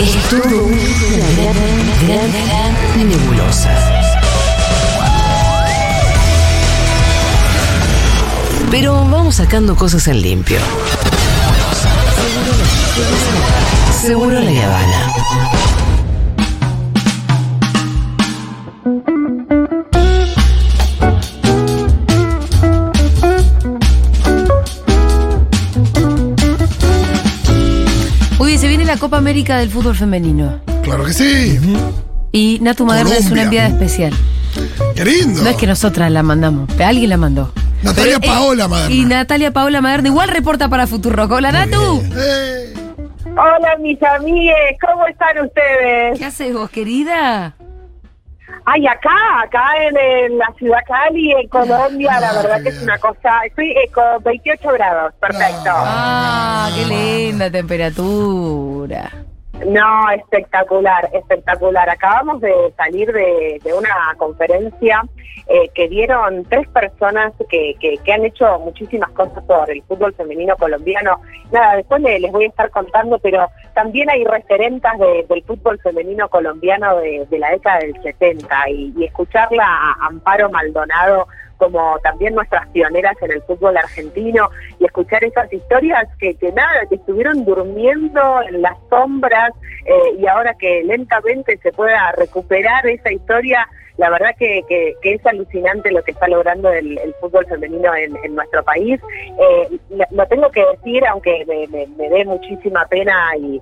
Es todo una gran, gran, nebulosa. Pero vamos sacando cosas en limpio. Seguro la Habana. La Copa América del fútbol femenino. Claro que sí. Y Natu Maderna es una enviada especial. Qué lindo. No es que nosotras la mandamos, pero alguien la mandó. Natalia Pero, eh, Paola Maderna. Y Natalia Paola Maderna igual reporta para Futuro. Hola, Natu. Eh, Hola, mis amigues, ¿cómo están ustedes? ¿Qué haces vos, querida? Ay, acá, acá en, en la ciudad Cali, en Colombia, la Ah, verdad que es una cosa. Estoy con 28 grados, perfecto. Ah, qué linda temperatura. No, espectacular, espectacular. Acabamos de salir de, de una conferencia eh, que dieron tres personas que, que, que han hecho muchísimas cosas por el fútbol femenino colombiano. Nada, después le- les voy a estar contando, pero también hay referentas de- del fútbol femenino colombiano de, la década del 70 y, y escucharla a Amparo Maldonado como también nuestras pioneras en el fútbol argentino y escuchar esas historias que, que nada, que estuvieron durmiendo en las sombras eh, y ahora que lentamente se pueda recuperar esa historia, la verdad que, es alucinante lo que está logrando el, fútbol femenino en, nuestro país. Eh, lo, tengo que decir, aunque me, dé muchísima pena y,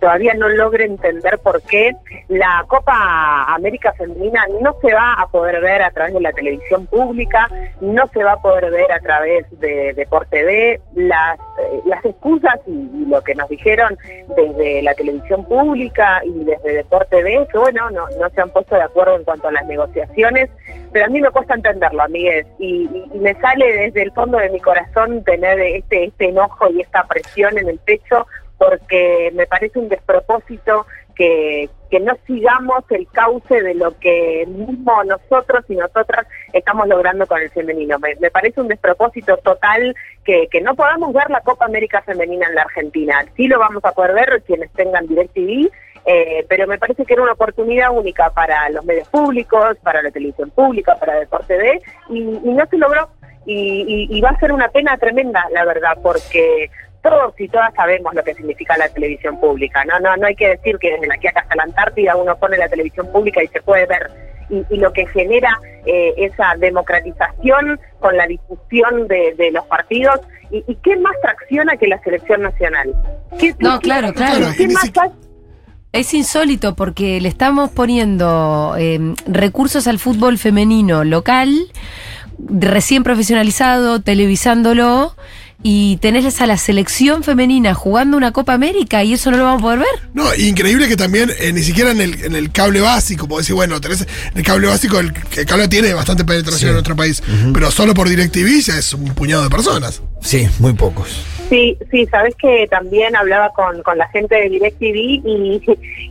todavía no logro entender por qué la Copa América Femenina no se va a poder ver a través de la televisión pública, no se va a poder ver a través de Deporte TV. Las, eh, las excusas y, lo que nos dijeron desde la televisión pública y desde Deporte TV, que bueno, no, no se han puesto de acuerdo en cuanto a las negociaciones, pero a mí me cuesta entenderlo, amigues, y, y- me sale desde el fondo de mi corazón tener este, este enojo y esta presión en el pecho, porque me parece un despropósito que, que no sigamos el cauce de lo que mismo nosotros y nosotras estamos logrando con el femenino. Me, me parece un despropósito total que, que no podamos ver la Copa América Femenina en la Argentina. Sí lo vamos a poder ver quienes tengan DirecTV, eh, pero me parece que era una oportunidad única para los medios públicos, para la televisión pública, para Deporte TV, y, y no se logró. Y, y- y va a ser una pena tremenda, la verdad, porque todos y todas sabemos lo que significa la televisión pública. No, no, no hay que decir que desde la Quiaca hasta la Antártida uno pone la televisión pública y se puede ver. Y, y lo que genera eh, esa democratización con la difusión de, de los partidos. Y, y qué más tracciona que la selección nacional? ¿Qué, No, qué- claro, claro. Claro, ¿Qué más? Es insólito porque le estamos poniendo eh, recursos al fútbol femenino local, recién profesionalizado, televisándolo, y tenés a la selección femenina jugando una Copa América y eso no lo vamos a poder ver. No, increíble que también, eh, ni siquiera en el, en el cable básico, como decir, bueno, tenés el cable básico, el, el cable tiene bastante penetración en nuestro país, pero solo por DirecTV ya es un puñado de personas. Sí, muy pocos. Sí, sí, sabes que también hablaba con, con la gente de DirecTV y,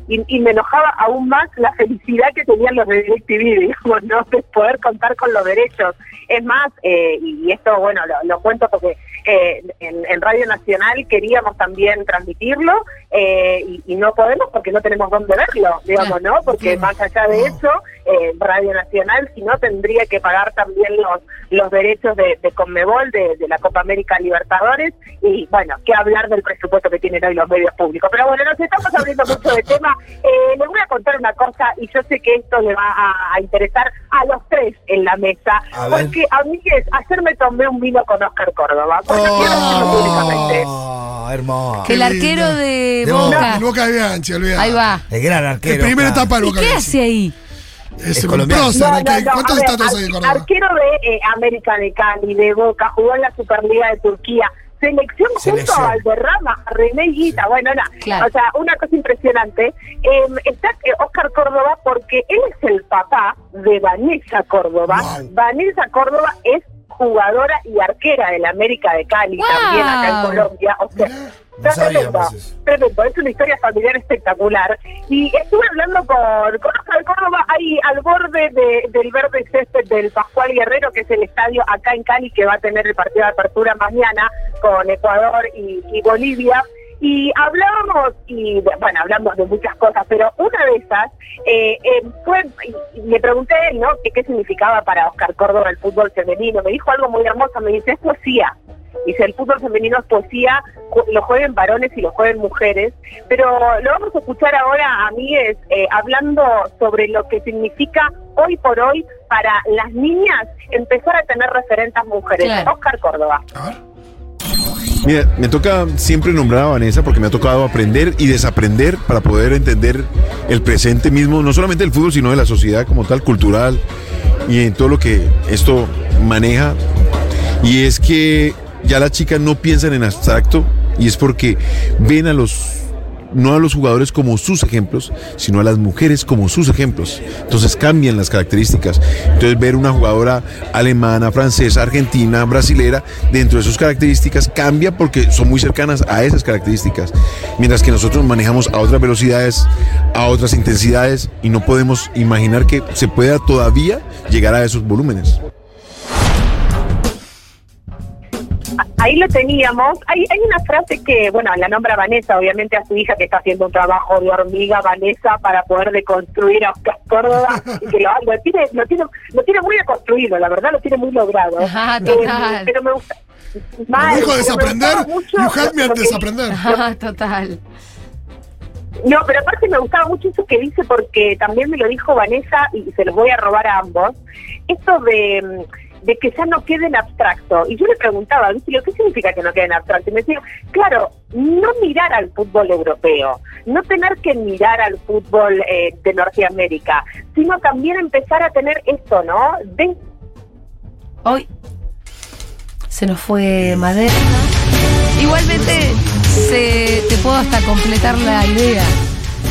y, y me enojaba aún más la felicidad que tenían los de DirecTV, digamos, ¿no? De poder contar con los derechos. Es más, eh, y esto, bueno, lo, lo cuento porque eh, en, en Radio Nacional queríamos también transmitirlo eh, y, y no podemos porque no tenemos dónde verlo, digamos, ¿no? Porque más allá de eso, eh, Radio Nacional, si no, tendría que pagar también los, los derechos de, de Conmebol, de, de la Copa América Libertadores, y bueno, qué hablar del presupuesto que tienen hoy los medios públicos. Pero bueno, nos estamos abriendo mucho de tema. Eh, les voy a contar una cosa, y yo sé que esto le va a, a interesar a los tres en la mesa, A porque a mí es, ayer me tomé un vino con Oscar Córdoba, porque quiero decirlo públicamente. Oh, hermoso. Qué el arquero de, De Boca. El Boca de Bianchi. Ahí va. El gran arquero. Claro. etapa del ¿Y Boca qué de Bianchi. hace ahí? Es, colombiano. prócer, No, no, no, ¿Cuántos a ver, estatuas hay de ar- Córdoba? Arquero de eh, América de Cali, de Boca, jugó en la Superliga de Turquía. Selección junto Selección. a Valderrama, a René Guita, bueno, no, Claro. o sea, una cosa impresionante. Eh, está Oscar Córdoba porque él es el papá de Vanessa Córdoba. Wow. Vanessa Córdoba es jugadora y arquera del América de Cali, ¡Wow! también acá en Colombia. O sea, no tremendo, tremendo. Es una historia familiar espectacular. Y estuve hablando con, con Oscar Córdoba ahí al borde de- del verde césped del Pascual Guerrero, que es el estadio acá en Cali que va a tener el partido de apertura mañana con Ecuador y, y Bolivia. Y hablábamos, y bueno, hablamos de muchas cosas, pero una de esas eh, eh, fue, y- le pregunté a él, ¿no?, que qué significaba para Oscar Córdoba el fútbol femenino. Me dijo algo muy hermoso, me dice, es poesía. Dice, el fútbol femenino es poesía, lo juegan varones y lo juegan mujeres, pero lo vamos a escuchar ahora, amigues, eh, hablando sobre lo que significa hoy por hoy para las niñas empezar a tener referentes mujeres. Claro. Oscar Córdoba. A ver. Mira, me toca siempre nombrar a Vanessa porque me ha tocado aprender y desaprender para poder entender el presente mismo, no solamente del fútbol, sino de la sociedad como tal, cultural y en todo lo que esto maneja. Y es que ya las chicas no piensan en abstracto y es porque ven a los no a los jugadores como sus ejemplos, sino a las mujeres como sus ejemplos. Entonces cambian las características. Entonces ver una jugadora alemana, francesa, argentina, brasilera, dentro de sus características cambia porque son muy cercanas a esas características. Mientras que nosotros manejamos a otras velocidades, a otras intensidades y no podemos imaginar que se pueda todavía llegar a esos volúmenes. Ahí lo teníamos. Hay, hay una frase que, bueno, la nombra Vanessa, obviamente a su hija que está haciendo un trabajo de hormiga, Vanessa, para poder deconstruir a Oscar Córdoba y que lo, lo tiene, lo tiene, lo tiene muy deconstruido, la verdad lo tiene muy logrado. Ajá, Eh, total. pero me gusta. Me Mal, dijo me desaprender, gustaba mucho you had me desaprender. Ajá, total. No, pero aparte me gustaba mucho eso que dice porque también me lo dijo Vanessa y se los voy a robar a ambos. Esto de, mm, de que ya no quede en abstracto. Y yo le preguntaba. ¿qué significa que no quede en abstracto? Y me decía, claro, no mirar al fútbol europeo, no tener que mirar al fútbol eh, de Norteamérica, sino también empezar a tener esto, ¿no? De Hoy se nos fue Madera. Igualmente se, te puedo hasta completar la idea.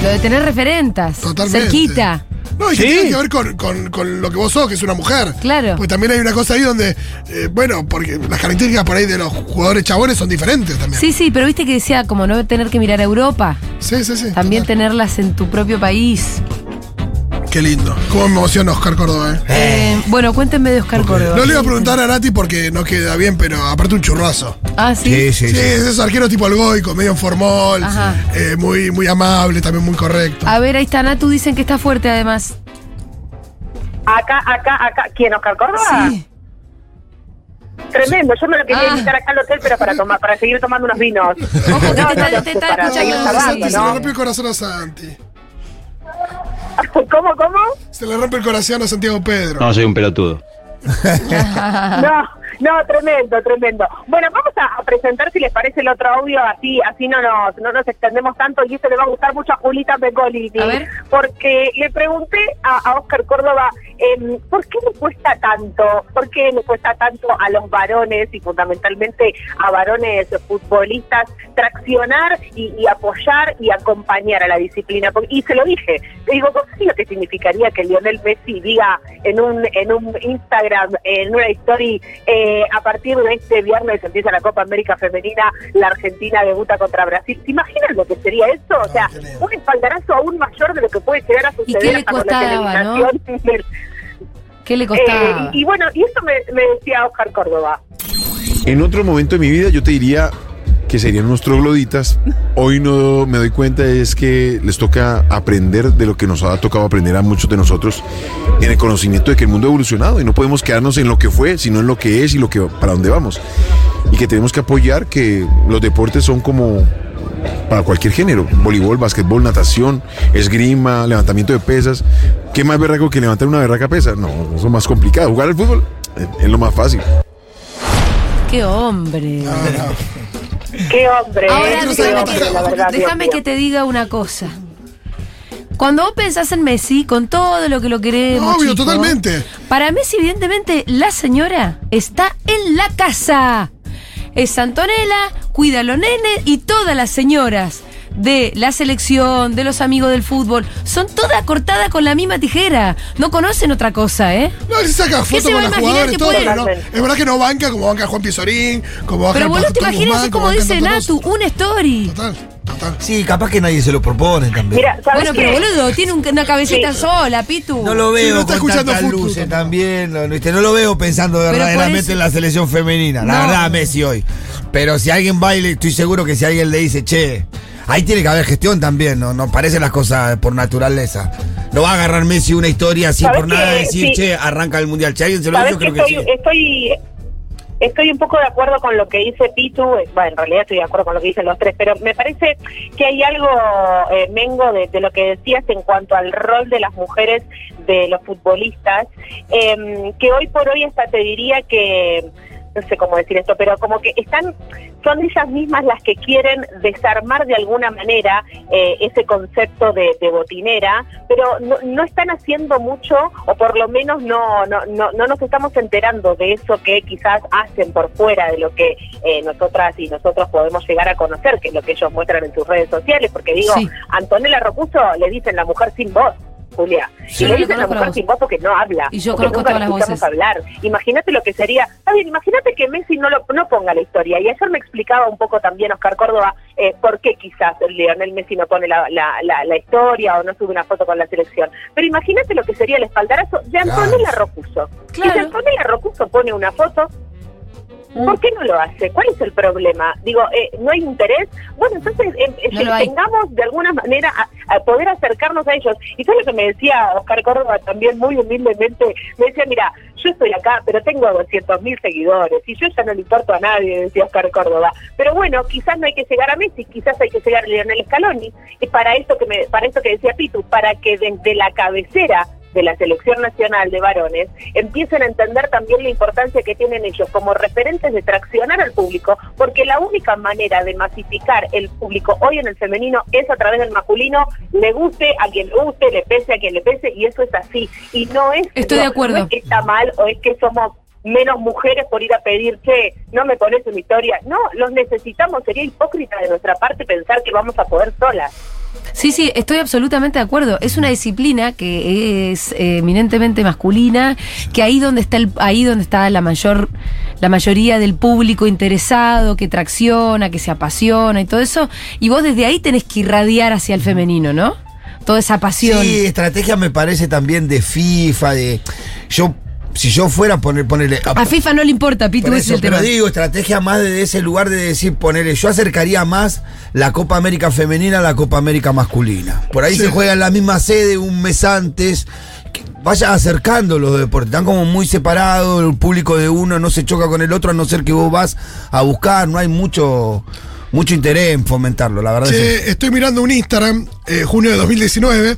Lo de tener referentas. Totalmente. Cerquita. No, y que Sí. tiene que ver con, con- con lo que vos sos, que es una mujer. Claro. Pues también hay una cosa ahí donde, eh, bueno, porque las características por ahí de los jugadores chabones son diferentes también. Sí, sí, pero viste que decía como no tener que mirar a Europa. sí, sí. sí, También total. tenerlas en tu propio país. Qué lindo. Cómo me emociona Oscar Córdoba, eh. Eh, bueno, cuéntenme de Oscar Córdoba. No le iba a preguntar a Nati porque no queda bien, pero aparte un churrazo. Ah, sí. Sí, sí, Sí, sí. es ese arquero tipo el Goico, medio en formol, Ajá. eh, muy, muy amable, también muy correcto. A ver, ahí está Natu, dicen que está fuerte además. acá, acá, acá. ¿Quién, Oscar Córdoba? Sí. Tremendo, yo me lo quería Ah. invitar acá al hotel, pero para tomar, para seguir tomando unos vinos. Ojo, que te está- te está para escuchando. seguir Santi, se le ¿no? rompió el corazón a Santi. ¿Cómo, cómo? Se le rompe el corazón a Santiago Pedro. No, soy un pelotudo. No, no, tremendo, tremendo. Bueno, vamos a, presentar si les parece el otro audio, así así no nos, no nos extendemos tanto y eso le va a gustar mucho a Julita ver. Porque le pregunté a, a Oscar Córdoba, em, ¿por qué le cuesta tanto? ¿Por qué le cuesta tanto a los varones y fundamentalmente a varones futbolistas traccionar y, y apoyar y acompañar a la disciplina? Porque- y se lo dije, le digo, ¿qué es lo que significaría que Lionel Messi diga en un, en un Instagram, en una story, eh, a partir de este viernes empieza la Copa América Femenina, la Argentina debuta contra Brasil? ¿Se imaginan lo que sería eso? O sea, un espaldarazo aún mayor de lo que puede llegar a ¿Y suceder qué le hasta con la costaba, no? del- ¿Qué le Eh, costaba? y bueno, y esto me, me decía Oscar Córdoba. En otro momento de mi vida yo te diría que serían unos trogloditas. Hoy no me doy cuenta es que les toca aprender de lo que nos ha tocado aprender a muchos de nosotros en el conocimiento de que el mundo ha evolucionado y no podemos quedarnos en lo que fue, sino en lo que es y lo que para dónde vamos. Y que tenemos que apoyar que los deportes son como para cualquier género, voleibol, básquetbol, natación, esgrima, levantamiento de pesas. ¿Qué más berraco que levantar una berraca pesa? No, eso es más complicado. Jugar al fútbol eh, es lo más fácil. Qué hombre. No. Qué hombre. Ahora qué déjame déjame, hombre, que, te diga una cosa. Cuando vos pensás en Messi, con todo lo que lo queremos. Obvio, chico, totalmente. Para Messi, evidentemente, la señora está en la casa. Es Antonella, cuida a los nenes y todas las señoras de la selección, de los amigos del fútbol, son todas cortadas con la misma tijera. No conocen otra cosa, ¿eh? No, él saca ¿Qué fotos se con que y todo, puede- pero no, es verdad que no banca como banca Juan Pizorín, como banca Pero vos no te imaginas, Guzmán, como dice Natu, una story. Total, total. Sí, capaz que nadie se lo propone también. Mira, ¿sabes Bueno, qué? pero boludo, tiene un- una cabecita Sí. sola, Pitu. no lo Sí, veo no está con escuchando tantas fútbol luces también. No, ¿viste? no lo veo pensando verdaderamente eso- en la selección femenina. La No. verdad, Messi hoy. Pero si alguien baile, estoy seguro que si alguien le dice, che, ahí tiene que haber gestión también. No, no parecen las cosas por naturaleza. No va a agarrar Messi una historia así ¿Sabes por nada qué? decir, Sí. che, arranca el mundial. Si alguien se lo que creo que estoy, sí. estoy, estoy un poco de acuerdo con lo que dice Pitu, eh, bueno, en realidad estoy de acuerdo con lo que dicen los tres, pero me parece que hay algo, eh, Mengo, de, de lo que decías en cuanto al rol de las mujeres de los futbolistas, em, que hoy por hoy hasta te diría que no sé cómo decir esto, pero como que están, son ellas mismas las que quieren desarmar de alguna manera eh, ese concepto de, de botinera, pero no, no están haciendo mucho, o por lo menos no, no, no, no nos estamos enterando de eso que quizás hacen por fuera de lo que eh, nosotras y nosotros podemos llegar a conocer, que es lo que ellos muestran en sus redes sociales, porque digo, Sí. Antonella Rocuso le dicen la mujer sin voz. Julia, Sí, y la mujer sin voz porque no habla. Y yo conozco nunca todas la las voces. hablar. Imagínate lo que sería. Está bien, imagínate que Messi no lo no ponga la historia. Y ayer me explicaba un poco también Oscar Córdoba eh, por qué quizás Lionel Messi no pone la, la, la, la historia o no sube una foto con la selección. Pero imagínate lo que sería el espaldarazo de. Antonella Rocuso. Claro. Si Antonella Rocuso pone una foto. ¿Por qué no lo hace? ¿Cuál es el problema? Digo, eh, ¿no hay interés? Bueno, entonces eh, eh, No tengamos de alguna manera a, a poder acercarnos a ellos. Y eso es lo que me decía Oscar Córdoba también muy humildemente. Me decía, mira, yo estoy acá, pero tengo 200 mil seguidores y yo ya no le importo a nadie, decía Oscar Córdoba. Pero bueno, quizás no hay que llegar a Messi, quizás hay que llegar a Lionel Scaloni. Y para esto que me, para esto que decía Pitu, para que desde la cabecera de la selección nacional de varones empiecen a entender también la importancia que tienen ellos como referentes de traccionar al público, porque la única manera de masificar el público hoy en el femenino es a través del masculino, le guste a quien le guste, le pese a quien le pese, y eso es así. Y no es, Estoy no- de acuerdo. no es que está mal o es que somos menos mujeres por ir a pedir, che, no me pones una historia. No, los necesitamos, sería hipócrita de nuestra parte pensar que vamos a poder solas. Sí, sí, estoy absolutamente de acuerdo. Es una disciplina que es eh, eminentemente masculina, que ahí donde está el, ahí donde está la mayor, la mayoría del público interesado, que tracciona, que se apasiona y todo eso, y vos desde ahí tenés que irradiar hacia el femenino, ¿no? Toda esa pasión. Sí, estrategia me parece también de FIFA, de. Yo, si yo fuera a poner, ponerle. A FIFA no le importa, Pitu, es eso, el pero tema. digo, estrategia más de ese lugar de decir, ponerle, yo acercaría más la Copa América femenina a la Copa América masculina. Por ahí Sí. se juega en la misma sede un mes antes. que Vaya acercando los deportes, están como muy separados, el público de uno no se choca con el otro, a no ser que vos vas a buscar, no hay mucho, mucho interés en fomentarlo, la verdad. es. Che, estoy mirando un Instagram, eh, junio de 2019.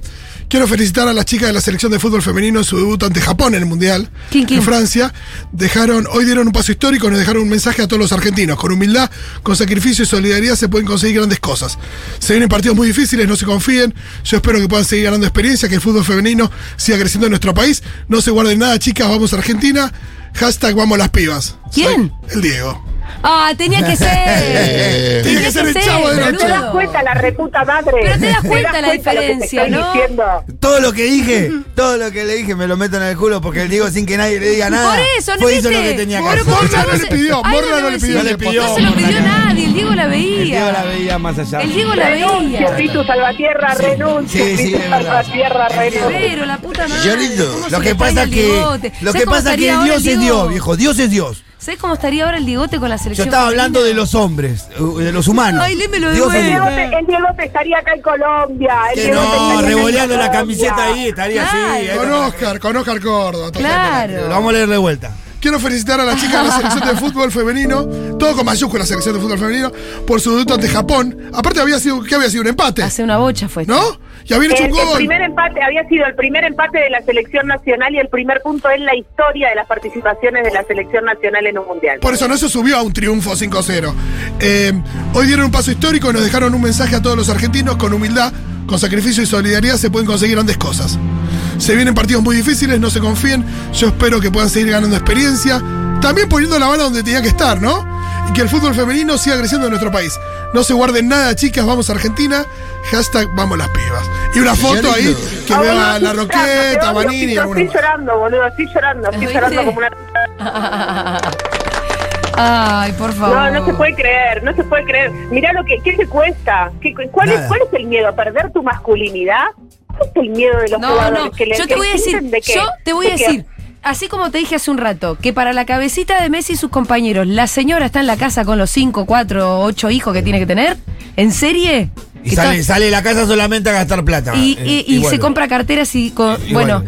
Quiero felicitar a las chicas de la selección de fútbol femenino en su debut ante Japón en el Mundial ¿Quién, quién? en Francia. Dejaron, hoy dieron un paso histórico, nos dejaron un mensaje a todos los argentinos. Con humildad, con sacrificio y solidaridad se pueden conseguir grandes cosas. Se vienen partidos muy difíciles, no se confíen. Yo espero que puedan seguir ganando experiencia, que el fútbol femenino siga creciendo en nuestro país. No se guarden nada, chicas, vamos a Argentina. Hashtag vamos las pibas. ¿Quién? Soy el Diego. Ah, tenía que ser. Tenía que ser el chavo de Pero te das cuenta la reputa madre. Pero te das cuenta la lo que te diferencia, estoy ¿no? diciendo? Todo lo que dije, todo lo que le dije me lo meto en el culo porque el Diego sin que nadie le diga nada. Por eso, ¿no Fue viste? lo que tenía que hacer. ¿cómo Morla no le pidió, Morla no le pidió. No le pidió, No se lo pidió nadie, el Diego la El Diego la veía. veía más allá. El Diego la veía. Pitu Salvatierra, renuncia, Sí. Salvatierra, renuncia. Pero la puta madre. Llorito, ¿cómo se lo le que pasa el que lo ¿Sabés que pasa que Dios el es? Dios, viejo, Dios es Dios. ¿Sabes cómo estaría ahora el Diegote con la Yo estaba hablando de los hombres, de los humanos. Ay, lémelo de es El. Diego, te, estaría acá en Colombia. El Que no, revoleando la camiseta ahí, estaría Claro. así. Con. Oscar, con Oscar Córdoba. totalmente. Claro. Lo vamos a leer de vuelta. Quiero felicitar a las chicas de la selección de fútbol femenino, todo con mayúsculas selección de fútbol femenino, por su debut ante Japón. Aparte había sido, que había sido un empate, Hace una bocha fue. ¿no? Y habían hecho El, un el gol. primer empate había sido el primer empate de la selección nacional y el primer punto en la historia de las participaciones de la selección nacional en un mundial. Por eso no se subió a un triunfo 5-0. Eh, hoy dieron un paso histórico y nos dejaron un mensaje a todos los argentinos con humildad, con sacrificio y solidaridad se pueden conseguir grandes cosas. Se vienen partidos muy difíciles, no se confíen. Yo espero que puedan seguir ganando experiencia. También poniendo la bala donde tenía que estar, ¿no? y que el fútbol femenino siga creciendo en nuestro país. No se guarden nada, chicas, vamos a Argentina. Hashtag vamos las pibas. Y una foto ahí que vea la Roqueta, alguna Estoy llorando, boludo, estoy llorando, estoy llorando como una... Ay, por favor. No, no se puede creer, no se puede creer. Mirá lo que, ¿qué te cuesta? ¿Qué, cuál, es. ¿Cuál es el miedo? ¿Perder tu masculinidad? ¿Cuál es el miedo de los No, jugadores? no, que le- yo te voy a decir, de que- yo te voy a que- decir, así como te dije hace un rato, que para la cabecita de Messi y sus compañeros, la señora está en la casa con los 5, 4, 8 hijos que tiene que tener, ¿en serie? Y sale, está- sale de la casa solamente a gastar plata. y, Eh, y- y se compra carteras y con, Y bueno,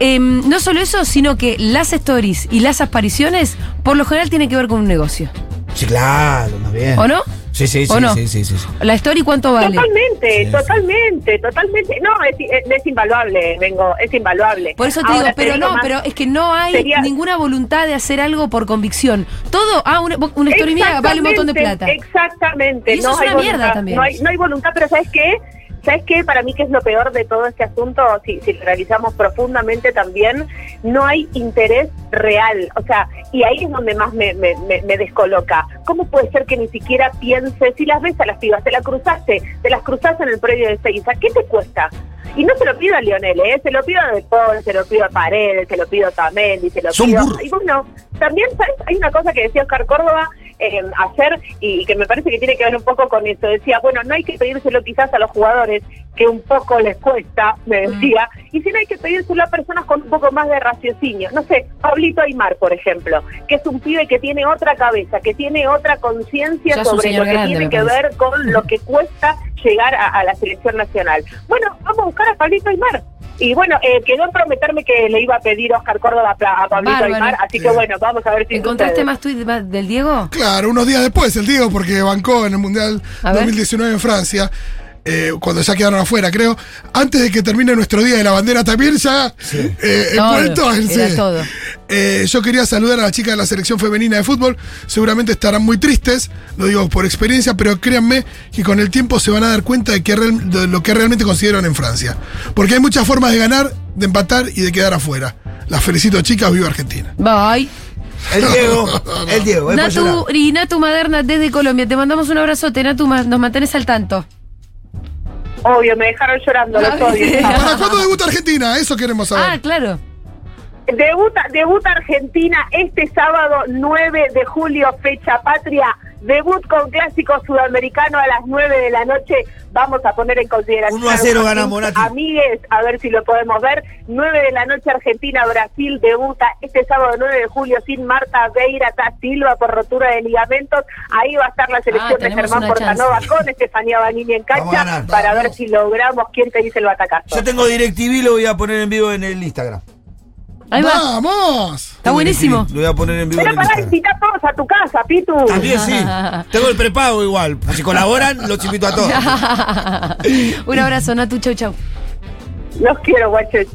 em, no solo eso, sino que las stories y las apariciones por lo general tienen que ver con un negocio. Sí, claro, más bien. ¿O no? Sí, sí, sí, ¿O no? sí, sí, sí, sí. La story cuánto vale. Totalmente, Sí, sí. totalmente, totalmente. No, es, es, es invaluable, vengo, es invaluable. Por eso te Ahora digo, pero no, más- pero es que no hay Sería- ninguna voluntad de hacer algo por convicción. Todo, ah, una, una story mía vale un montón de plata. Exactamente, Y eso no es hay una voluntad, mierda también. No hay, no hay voluntad, pero ¿sabes qué? ¿Sabes qué? Para mí que es lo peor de todo este asunto, si, si lo realizamos profundamente también, no hay interés real. O sea, y ahí es donde más me, me, me- me descoloca. ¿Cómo puede ser que ni siquiera pienses, si las ves a las pibas, te las cruzaste, te las cruzaste en el predio de Seiza, ¿qué te cuesta? Y no se lo pido a Lionel, ¿eh? se lo pido a De Paul, se lo pido a Paredes, se lo pido a Tamendi, se lo Son pido... burros. Y bueno, también, ¿sabes? Hay una cosa que decía Oscar Córdoba eh, ayer y que me parece que tiene que ver un poco con eso. Decía, bueno, no hay que pedírselo quizás a los jugadores, que un poco les cuesta, me decía, y si no hay que pedírselo a personas con un poco más de raciocinio. No sé, Pablito Aymar, por ejemplo, que es un pibe que tiene otra cabeza, que tiene otra conciencia sobre lo que grande, tiene que ver con lo que cuesta llegar a, a la selección nacional. Bueno, vamos a buscar a Pablito Aymar. Y bueno, eh, quedó en prometerme que le iba a pedir Oscar Córdoba a, a Pablito Bárbaro. Aymar, así que bueno, vamos a ver si ¿Encontraste sucede. más tweets del Diego? Claro, unos días después, el Diego, porque bancó en el Mundial A ver. 2019 en Francia, eh, cuando ya quedaron afuera, creo. Antes de que termine nuestro Día de la Bandera también, ya eh, Todo, envuelto en era sí. todo. Eh, yo quería saludar a la chica de la selección femenina de fútbol. Seguramente estarán muy tristes, lo digo por experiencia, pero créanme que con el tiempo se van a dar cuenta de, que real- de lo que realmente consiguieron en Francia. Porque hay muchas formas de ganar, de empatar y de quedar afuera. Las felicito, chicas, viva Argentina. Bye. El Diego, el Diego, Natu y Natu Maderna desde Colombia. Te mandamos un abrazote, Natu, nos mantenés al tanto. Obvio, me dejaron llorando, los odio. ¿Para cuándo debuta Argentina? Eso queremos saber. Ah, claro. Debuta, debuta Argentina este sábado 9 de julio, fecha patria. Debut con clásico sudamericano a las 9 de la noche. Vamos a poner en consideración. 1 a 0 a ganamos, Nati. Amigues, a ver si lo podemos ver. 9 de la noche Argentina-Brasil debuta este sábado 9 de julio sin Marta Beira da Silva por rotura de ligamentos. Ahí va a estar la selección Ah, de tenemos Germán Portanova chance. con Estefanía Banini en cancha ganar. para Vamos. ver si logramos quién te dice el batacazo. Yo tengo DirecTV, lo voy a poner en vivo en el Instagram. Ahí va. ¡Vamos! Está buenísimo. Lo voy a poner en vivo Pero el para invitar a todos a tu casa, Pitu. También sí. Tengo el prepago igual. Si colaboran, los invito a todos. un abrazo, Natu, chau, chau. Los quiero, guachos.